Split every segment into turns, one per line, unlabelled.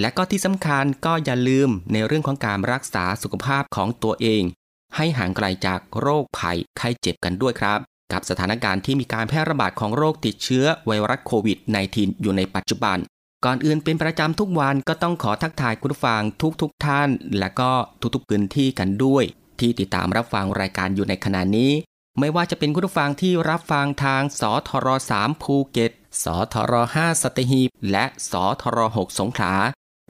และก็ที่สำคัญก็อย่าลืมในเรื่องของการรักษาสุขภาพของตัวเอง ให้ห่างไกลจากโรคภัยไข้เจ็บกันด้วยครับ กับสถานการณ์ที่มีการแพร่ระบาดของโรคติดเชื้อไวรัสโควิด -19 อยู่ในปัจจุบัน ก่อนอื่นเป็นประจำทุกวันก็ต้องขอทักทายคุณผู้ฟังทุกๆทท่าน และก็ทุกๆพื้นที่กันด้วย ที่ติดตามรับฟังรายการอยู่ในขณะนี้ ไม่ว่าจะเป็นคุณผู้ฟังที่รับฟังทางสทร3ภูเก็ตสทร5สตหีบและสทร6สงขลา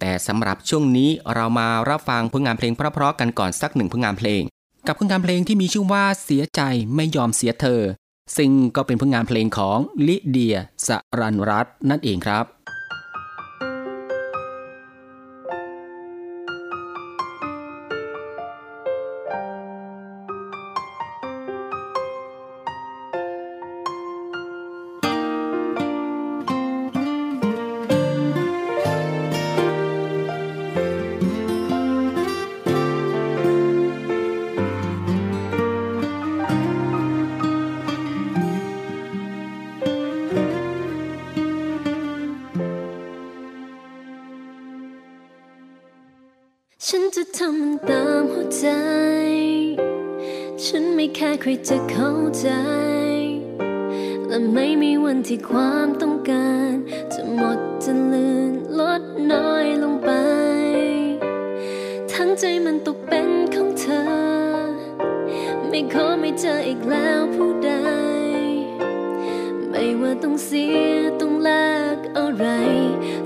แต่สำหรับช่วงนี้เรามารับฟังผลงานเพลงเพราะๆกันก่อนสักหนึ่งผลงานเพลง กับผลงานเพลงที่มีชื่อว่าเสียใจไม่ยอมเสียเธอ ซึ่งก็เป็นผลงานเพลงของลิเดียสรันรัตน์นั่นเองครับ
ใจมันตกเป็นของเธอ ไม่ขอไม่เจออีกแล้วผู้ใด ไม่ว่าต้องเสียต้องแลกอะไร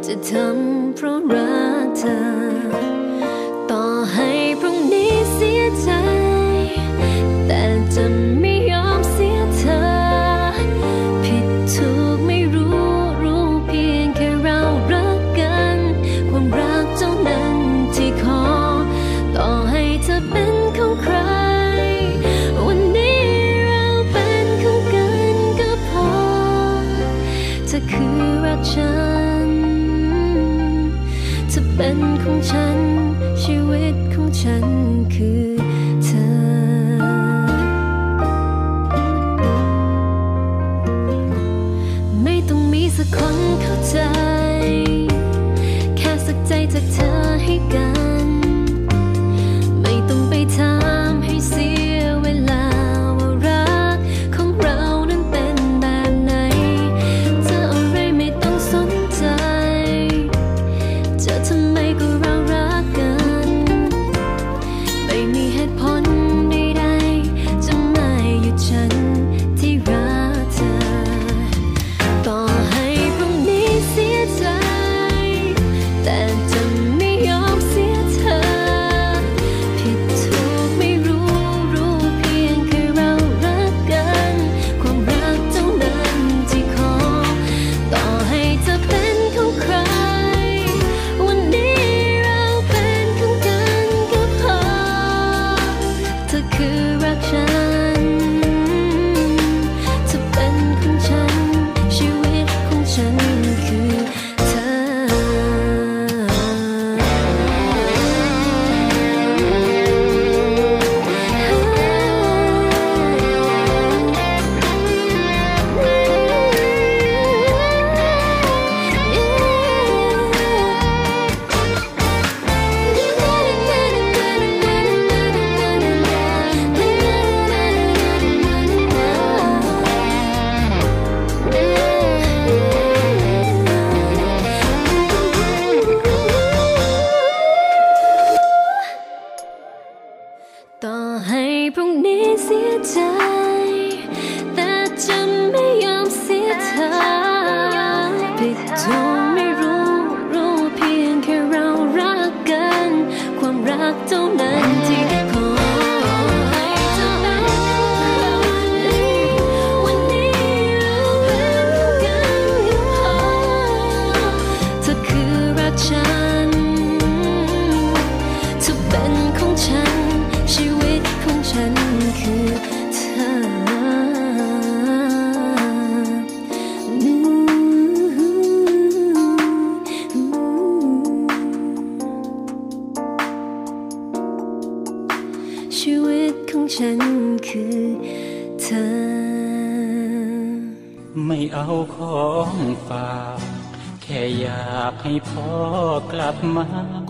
จะทำเพราะรักเธอ ต้องมีสักคนเข้าใจ แค่สักใจจากเธอให้กัน ไม่ต้องไปถามให้เสีย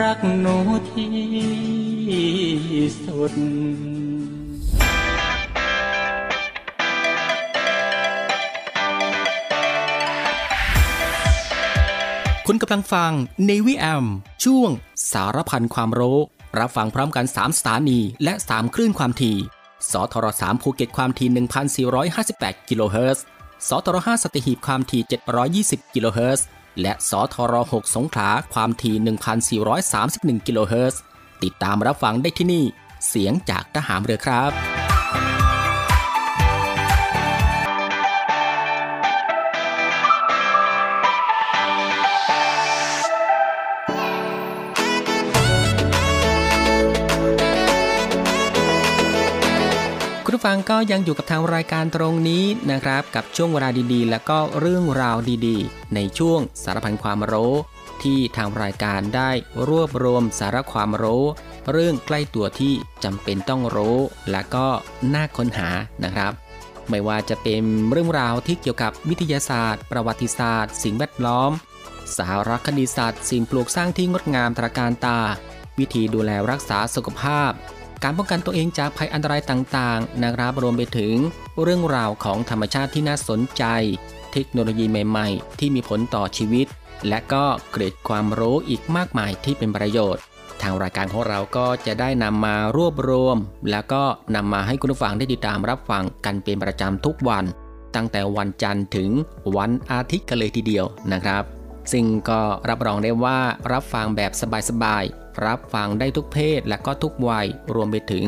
รักหนูที่สุด
คุณกำลังฟัง Navy AM ช่วงสารพันความรู้ รับฟังพร้อมกัน 3 สถานี และ 3 คลื่นความถี่ สทร3ภูเก็ตความถี่ 1,458 กิโลเฮิรตซ์ สทร5สตีหีบความถี่ 720 กิโลเฮิรตซ์ และสทร6สงขลาความถี่ 1,431 กิโลเฮิรตซ์ ติดตามรับฟังได้ที่นี่ เสียงจากทหารเรือครับ คุณผู้ฟังก็ยังอยู่กับทางรายการตรงนี้นะครับ กับช่วงเวลาดีๆ และก็เรื่องราวดีๆ ในช่วงสารพันความรู้ที่ทางรายการได้รวบรวมสาระความรู้ เรื่องใกล้ตัวที่จำเป็นต้องรู้ และก็น่าค้นหานะครับ ไม่ว่าจะเป็นเรื่องราวที่เกี่ยวกับวิทยาศาสตร์ ประวัติศาสตร์ สิ่งแวดล้อม สารคดีศาสตร์สิ่งปลูกสร้างที่งดงามตระการตา วิธีดูแลรักษาสุขภาพ การป้องกันตัวเองจากภัยอันตรายต่างๆ นะครับรวมไปถึงเรื่องราวของธรรมชาติที่น่าสนใจ เทคโนโลยีใหม่ๆ ที่มีผลต่อชีวิต และก็เกร็ดความรู้อีกมากมายที่เป็นประโยชน์ ทางรายการของเราก็จะได้นำมารวบรวม แล้วก็นำมาให้คุณผู้ฟังได้ติดตามรับฟังกันเป็นประจำทุกวัน ตั้งแต่วันจันทร์ถึงวันอาทิตย์กันเลยทีเดียวนะครับ ซึ่งก็รับรองได้ว่ารับฟังแบบสบายๆ รับฟังได้ทุกเพศและก็ทุกวัย รวมไปถึง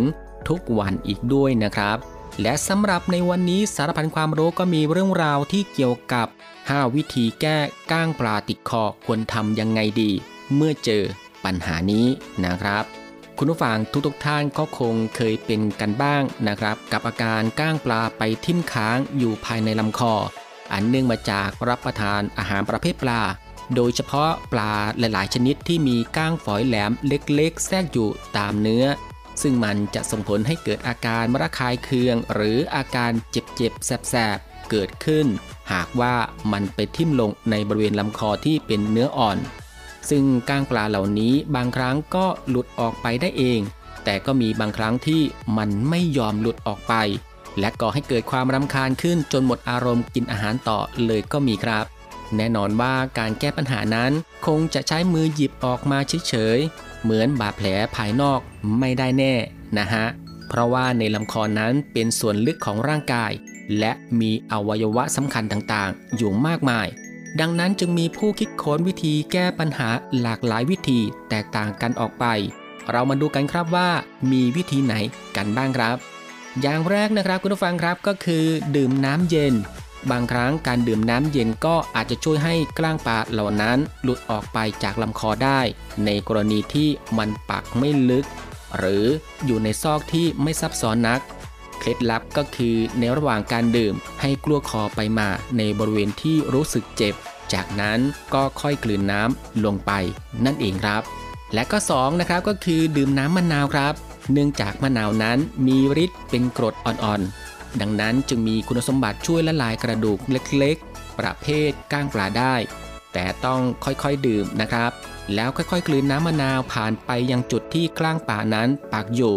ทุกวันอีกด้วยนะครับ และสำหรับในวันนี้สารพันความรู้ก็มีเรื่องราวที่เกี่ยวกับ 5 วิธีแก้ก้างปลาติดคอควรทำยังไงดี เมื่อเจอปัญหานี้นะครับ คุณผู้ฟังทุกๆท่านก็คงเคยเป็นกันบ้างนะครับ กับอาการก้างปลาไปทิ่มค้างอยู่ภายในลำคอ อันเนื่องมาจากรับประทานอาหารประเภทปลา โดยเฉพาะปลาหลาย ๆ ชนิดที่มีก้างฝอยแหลมเล็ก ๆ แทรกอยู่ตามเนื้อ ซึ่งมันจะส่งผลให้เกิดอาการมระคายเคือง หรืออาการเจ็บ ๆ แสบ ๆ เกิดขึ้น หากว่ามันไปทิ่มลงในบริเวณลำคอที่เป็นเนื้ออ่อน ซึ่งก้างปลาเหล่านี้บางครั้งก็หลุดออกไปได้เอง แต่ก็มีบางครั้งที่มันไม่ยอมหลุดออกไป และก่อให้เกิดความรำคาญขึ้นจนหมดอารมณ์กินอาหารต่อเลยก็มีครับ แน่นอนว่าการแก้ปัญหานั้นคงจะใช้มือหยิบออกมาเฉยๆเหมือนบาดแผลภายนอกไม่ได้แน่นะฮะเพราะว่าในลำคอนั้นเป็นส่วนลึกของร่างกาย และมีอวัยวะสำคัญต่างๆ อยู่มากมาย ดังนั้นจึงมีผู้คิดค้นวิธีแก้ปัญหาหลากหลายวิธีแตกต่างกันออกไป เรามาดูกันครับว่ามีวิธีไหนกันบ้างครับ อย่างแรกนะครับคุณผู้ฟังครับก็คือดื่มน้ำเย็น บางครั้งการดื่มน้ำเย็นก็อาจจะช่วยให้กล้างปลาเหล่านั้นหลุดออกไปจากลำคอได้ ในกรณีที่มันปักไม่ลึก หรืออยู่ในซอกที่ไม่ซับซ้อนนัก เคล็ดลับก็คือในระหว่างการดื่มให้กลั้วคอไปมาในบริเวณที่รู้สึกเจ็บ จากนั้นก็ค่อยกลืนน้ำลงไปนั่นเองครับ และก็2นะครับก็คือดื่มน้ำมะนาวครับ เนื่องจากมะนาวนั้นมีฤทธิ์เป็นกรดอ่อนๆ ดังนั้นจึงมีคุณสมบัติช่วยละลายกระดูกเล็กๆ ประเภทก้างปลาได้ แต่ต้องค่อยๆดื่มนะครับ แล้วค่อยๆ กลืนน้ำมะนาวผ่านไปยังจุดที่กล้างปลานั้นปักอยู่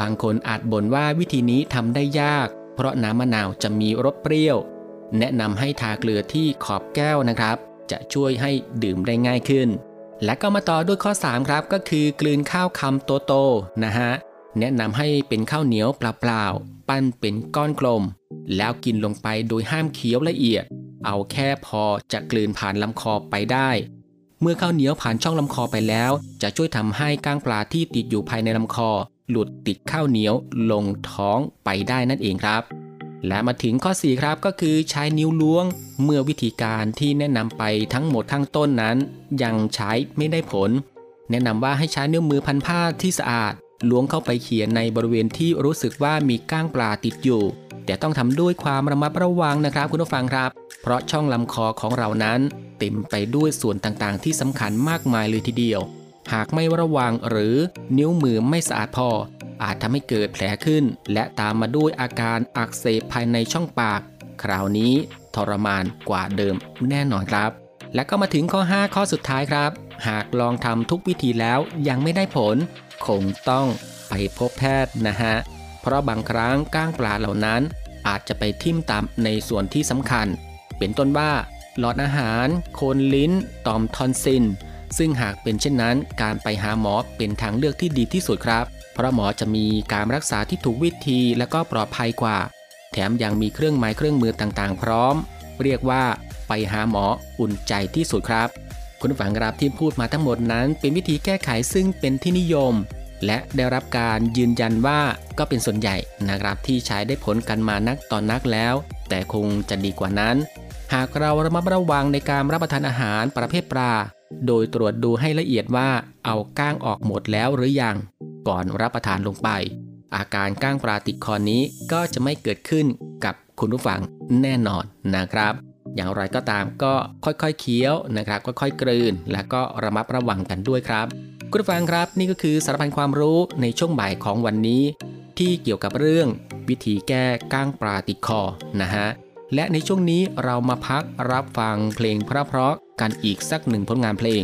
บางคนอาจบ่นว่าวิธีนี้ทำได้ยาก เพราะน้ำมะนาวจะมีรสเปรี้ยว แนะนำให้ทาเกลือที่ขอบแก้วนะครับ จะช่วยให้ดื่มได้ง่ายขึ้น และก็มาต่อด้วยข้อ 3 ครับ ก็คือกลืนข้าวคำโตๆนะฮะแนะนำให้เป็นข้าวเหนียวเปล่าๆ ปั้นเป็นก้อนกลม แล้วกินลงไปโดยห้ามเคี้ยวละเอียด เอาแค่พอจะกลืนผ่านลำคอไปได้ เมื่อข้าวเหนียวผ่านช่องลำคอไปแล้ว จะช่วยทำให้ก้างปลาที่ติดอยู่ภายในลำคอ หลุดติดข้าวเหนียวลงท้องไปได้นั่นเองครับ และมาถึงข้อ 4 ครับก็คือใช้นิ้วล้วง เมื่อวิธีการที่แนะนำไปทั้งหมดข้างต้นนั้น ยังใช้ไม่ได้ผล แนะนำว่าให้ใช้นิ้วมือพันผ้าที่สะอาดล้วงเข้าไปเขียนในบริเวณที่รู้สึกว่ามีก้างปลาติดอยู่ แต่ต้องทำด้วยความระมัดระวังนะครับคุณผู้ฟังครับ เพราะช่องลำคอของเรานั้น เต็มไปด้วยส่วนต่างๆ ที่สำคัญมากมายเลยทีเดียว หากไม่ระวังหรือนิ้วมือไม่สะอาดพอ อาจทำให้เกิดแผลขึ้น และตามมาด้วยอาการอักเสบภายในช่องปาก คราวนี้ทรมานกว่าเดิมแน่นอนครับ และก็มาถึงข้อ 5 ข้อสุดท้ายครับ หากลองทำทุกวิธีแล้วยังไม่ได้ผล คงต้องไปพบแพทย์นะฮะ เพราะบางครั้งก้างปลาเหล่านั้น อาจจะไปทิ่มตามในส่วนที่สำคัญ เป็นต้นว่าหลอดอาหาร โคนลิ้น ต่อมทอนซิลซึ่งหากเป็นเช่นนั้น การไปหาหมอเป็นทางเลือกที่ดีที่สุดครับ
เพราะหมอจะมีการรักษาที่ถูกวิธีและก็ปลอดภัยกว่า แถมยังมีเครื่องไม้เครื่องมือต่างๆ พร้อม เรียกว่าไปหาหมออุ่นใจที่สุดครับ คุณผู้ฟังครับที่พูดมาทั้งหมดนั้น เป็นวิธีแก้ไขซึ่งเป็นที่นิยม และได้รับการยืนยันว่าก็เป็นส่วนใหญ่นะครับที่ใช้ได้ผลกันมานักตอนนักแล้ว แต่คงจะดีกว่านั้น หากเราระมัดระวังในการรับประทานอาหารประเภทปลาโดยตรวจดูให้ละเอียดว่าเอาก้างออกหมดแล้วหรือยัง ก่อนรับประทานลงไป อาการก้างปลาติดคอนี้ก็จะไม่เกิดขึ้นกับคุณผู้ฟังแน่นอนนะครับ อย่างไรก็ตามก็ค่อยๆเคี้ยวนะครับค่อยๆกลืน และก็ระมัดระวังกันด้วยครับ คุณผู้ฟังครับ นี่ก็คือสารพันความรู้ในช่วงบ่ายของวันนี้ ที่เกี่ยวกับเรื่อง วิธีแก้ก้างปลาติดคอนะฮะและในช่วงนี้เรามาพักรับฟังเพลงเพราะๆกันอีกสักหนึ่งผลงานเพลง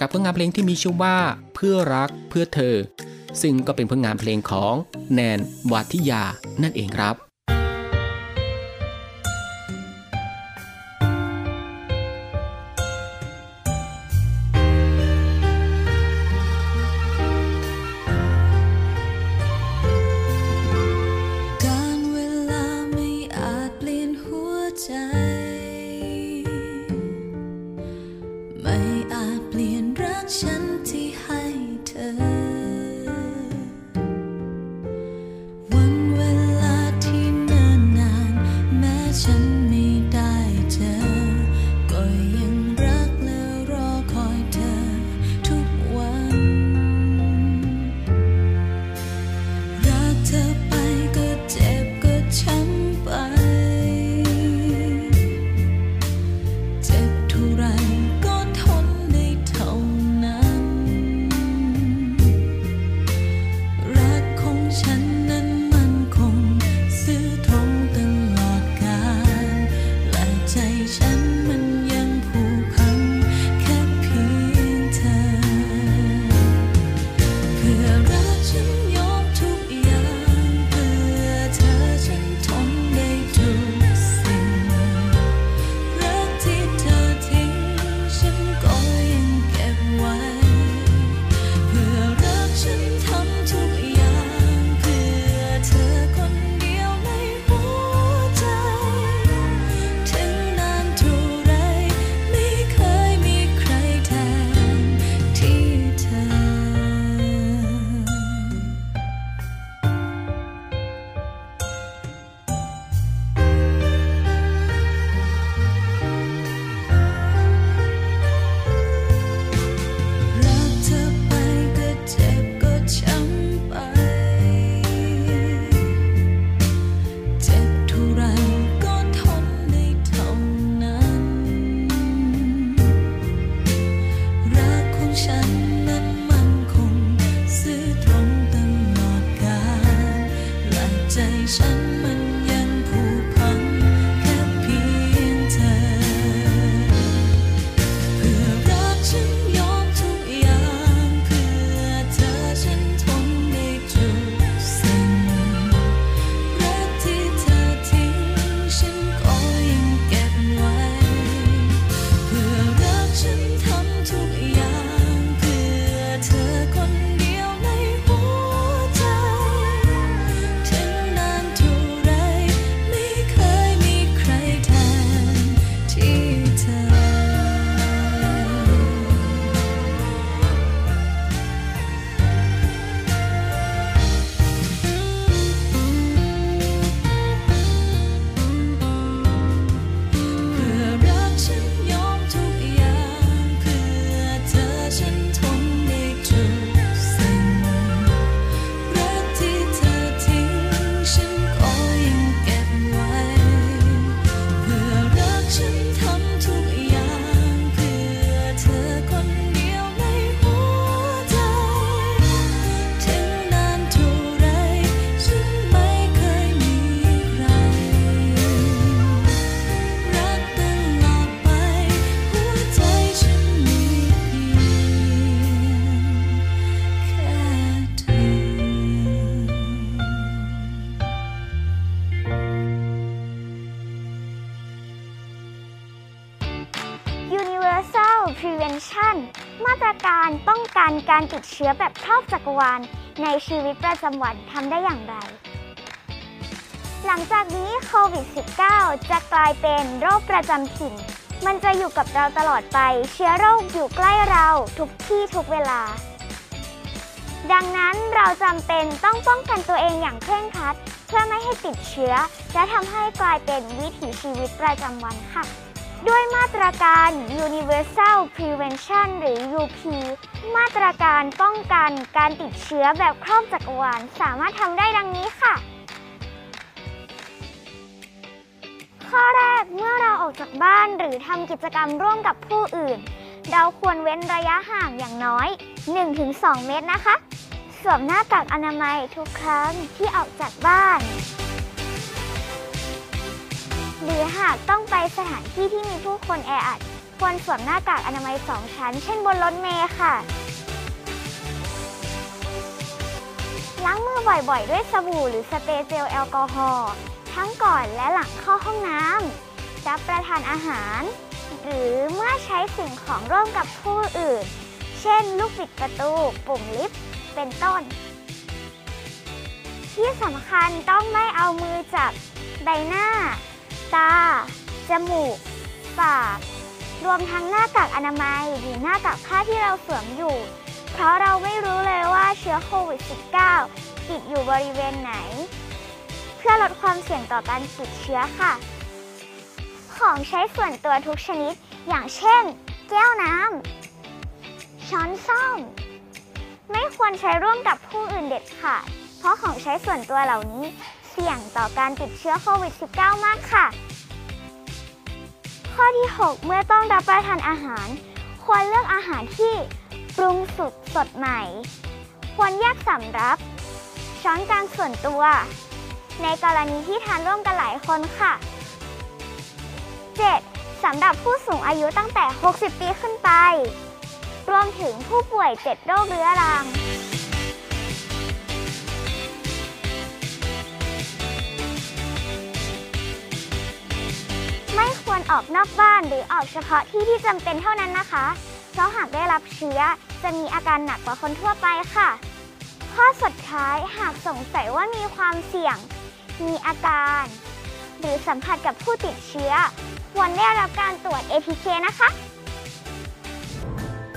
กับผลงานเพลงที่มีชื่อว่า เพื่อรักเพื่อเธอ ซึ่งก็เป็นผลงานเพลงของแนนวัทิยานั่นเองครับ
ชื้อแบบครอบจักรวาลใน
ชีวิ
ตประจำวันทำได้อย่างไร หลังจากนี้โควิด -19 จะกลายเป็นโรคประจำถิ่น มันจะอยู่กับเราตลอดไป เชื้อโรคอยู่ใกล้เราทุกที่ทุกเวลา ดังนั้นเราจำเป็นต้องป้องกันตัวเองอย่างเคร่งครัด เพื่อไม่ให้ติดเชื้อ และทำให้กลายเป็นวิถีชีวิตประจำวันค่ะ ด้วยมาตรการ Universal Prevention หรือ UP มาตรการป้องกันการติดเชื้อแบบครอบจักรวาลสามารถทำได้ดังนี้ค่ะ ข้อแรกเมื่อเราออกจากบ้านหรือทำกิจกรรมร่วมกับผู้อื่น เราควรเว้นระยะห่างอย่างน้อย 1-2 เมตรนะคะ สวมหน้ากากอนามัยทุกครั้งที่ออกจากบ้าน หรือหากต้องไปสถานที่ที่มีผู้คนแออัด ควรสวมหน้ากากอนามัยสองชั้น เช่นบนรถเมล์ค่ะ ล้างมือบ่อยๆ ด้วยสบู่หรือสเปรย์เจลแอลกอฮอล์ทั้งก่อนและหลังเข้าห้องน้ำรับประทานอาหาร หรือเมื่อใช้สิ่งของร่วมกับผู้อื่น เช่น ลูกบิดประตู ปุ่มลิฟต์ เป็นต้น ที่สำคัญต้องไม่เอามือจับใบหน้า ตา จมูก ปาก รวมทั้งหน้ากากอนามัยหรือหน้ากากผ้าที่เราสวมอยู่ เพราะเราไม่รู้เลยว่าเชื้อโควิด -19 ติดอยู่บริเวณไหน เพื่อลดความเสี่ยงต่อการติดเชื้อค่ะ ของใช้ส่วนตัวทุกชนิด อย่างเช่น แก้วน้ำช้อนส้อม ไม่ควรใช้ร่วมกับผู้อื่นเด็ดขาดเพราะของใช้ส่วนตัวเหล่านี้ เสี่ยงต่อการติดเชื้อโควิด -19 มากค่ะ ข้อที่ 6 เมื่อต้องรับประทานอาหาร ควรเลือกอาหารที่ปรุงสุกสดใหม่ ควรแยกสำรับ ช้อนกลางส่วนตัว ในกรณีที่ทานร่วมกันหลายคนค่ะ 7. สำหรับผู้สูงอายุตั้งแต่ 60 ปีขึ้นไป รวมถึงผู้ป่วย 7 โรคเรื้อรัง ออกนอกบ้านหรือออกเฉพาะที่ที่จำเป็นเท่านั้นนะคะ เพราะหากได้รับเชื้อจะมีอาการหนักกว่าคนทั่วไปค่ะ ข้อสุดท้ายหากสงสัยว่ามีความเสี่ยง มีอาการ หรือสัมผัสกับผู้ติดเชื้อ ควรได้รับการตรวจ ATK นะคะ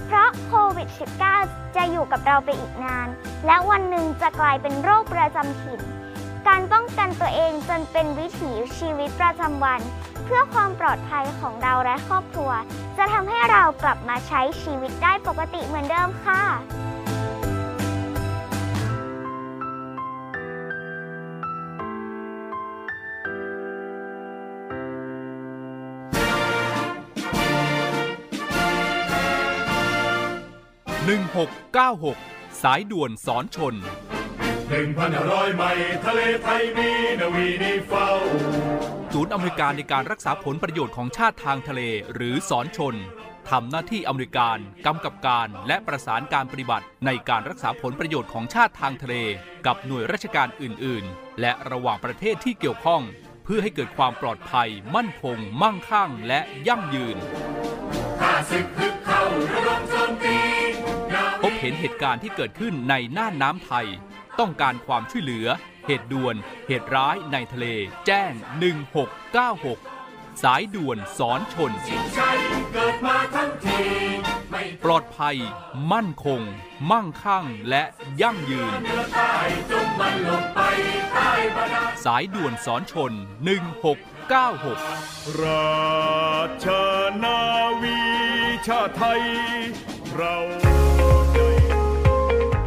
เพราะโควิด -19 จะอยู่กับเราไปอีกนาน และวันหนึ่งจะกลายเป็นโรคประจำถิ่น การป้องกันตัวเองจนเป็นวิถีชีวิตประจำวัน เพื่อความปลอดภัยของเราและครอบครัว จะทำให้เรากลับมาใช้ชีวิตได้ปกติเหมือนเดิมค่ะ
1696 สายด่วนสอนชน
หนึ่งพันห้าร้อยไมล์ทะเลไทยมีนาวีนีเฝ้า
ศู นย์อเมริการในการรักษาผลประโยชน์ของชาติทางทะเล หรือสอนชนทำหน้าที่อเมริการกำกับการและประสานการปฏิบัติ ในการรักษาผลประโยชน์ของชาติทางทะเล กับหน่วยราชการอื่น ๆ และระหว่างประเทศที่เกี่ยวข้อง เพื่อให้เกิดความปลอดภัย มั่นคง มั่งคั่ง และยั่งยืนพบเห็นเหตุการณ์ที่เกิดขึ้นในน่านน้ำไทย ต้องการความช่วยเหลือ เหตุด่วน เหตุร้ายในทะเล แจ้ง 1696 สายด่วนสอนชน
ช
ปลอดภัย มั่นคง มั่งคั่งและยั่งยืน
เรือใต้จงมันา
สายด่วนสอนชน 1696
ราชนาวีชาไทย เรา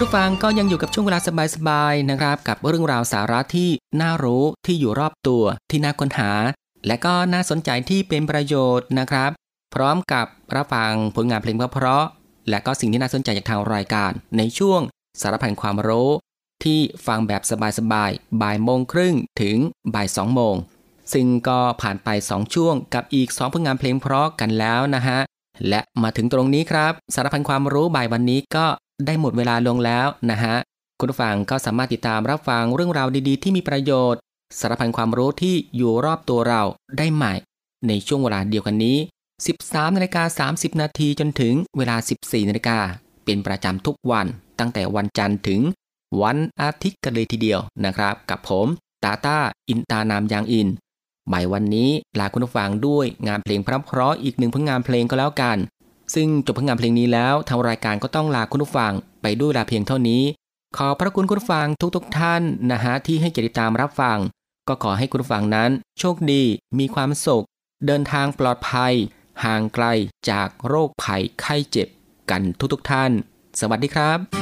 คุณฟังก็ยังอยู่กับช่วงเวลาสบายๆนะครับ กับเรื่องราวสาระที่น่ารู้ที่อยู่รอบตัวที่น่าค้นหา และก็น่าสนใจที่เป็นประโยชน์นะครับ พร้อมกับรับฟังผลงานเพลงเพราะๆและก็สิ่งที่น่าสนใจจากทางรายการ ในช่วงสารพันความรู้ที่ฟังแบบสบายๆบ่ายโมงครึ่งถึงบ่ายสองโมง ซึ่งก็ผ่านไป 2 ช่วงกับอีก 2 ผลงานเพลงเพราะกันแล้วนะฮะ และมาถึงตรงนี้ครับ สารพันความรู้บ่ายวันนี้ก็ ได้หมดเวลาลงแล้วนะฮะ คุณผู้ฟังก็สามารถติดตามรับฟังเรื่องราวดีๆ ที่มีประโยชน์ สารพันความรู้ที่อยู่รอบตัวเราได้ใหม่ ในช่วงเวลาเดียวกันนี้ 13นาฬิกา30 นาทีจนถึงเวลา 14นาฬิกาเป็นประจำทุกวันตั้งแต่วันจันทร์ถึงวันอาทิตย์กันเลยทีเดียวนะครับ กับผมตาตาอินตานามยางอินบ่ายวันนี้ลาคุณผู้ฟังด้วยงานเพลงเพราะๆอีกหนึ่งผลงานเพลงก็แล้วกัน ซึ่งจบผลงานเพลงนี้แล้วทางรายการก็ต้องลาคุณผู้ฟังไปด้วยเวลาเพียงเท่านี้ ขอพระคุณคุณผู้ฟังทุกๆทท่านนะฮะที่ให้เกียรติตามรับฟัง ก็ขอให้คุณผู้ฟังนั้น โชคดี มีความสุข เดินทางปลอดภัย ห่างไกลจากโรคภัยไข้เจ็บกันทุกๆทท่าน สวัสดีครับ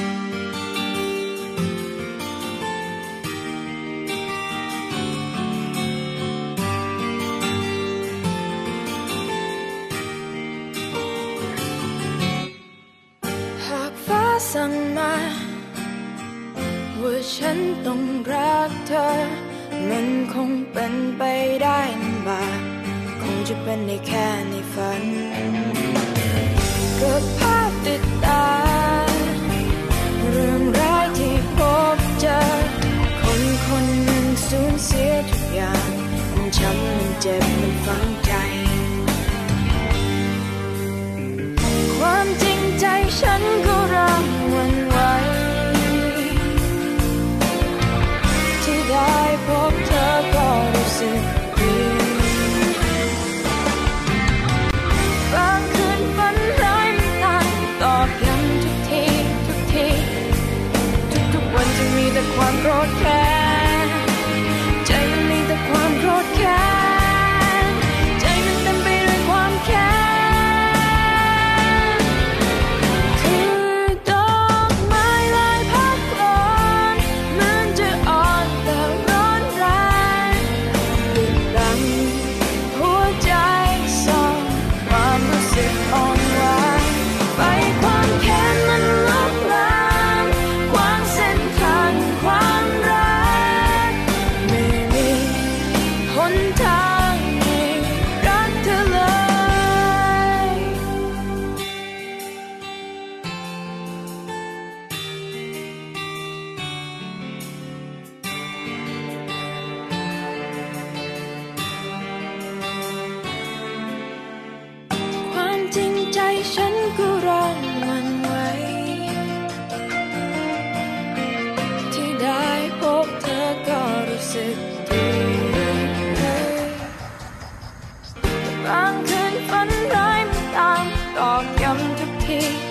ฉันต้องรักเธอ มันคงเป็นไปได้ลำบากคงจะเป็นได้แค่ในฝันกับภาพติดตา เรื่องร้ายที่พบเจอ คนคนหนึ่งสูญเสียทุกอย่าง มันช้ำมันเจ็บมันฝังใจ ความจริงใจฉันก็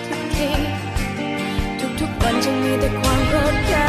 ทุกที ทุกๆวันจะมีแต่ความโกรธแค้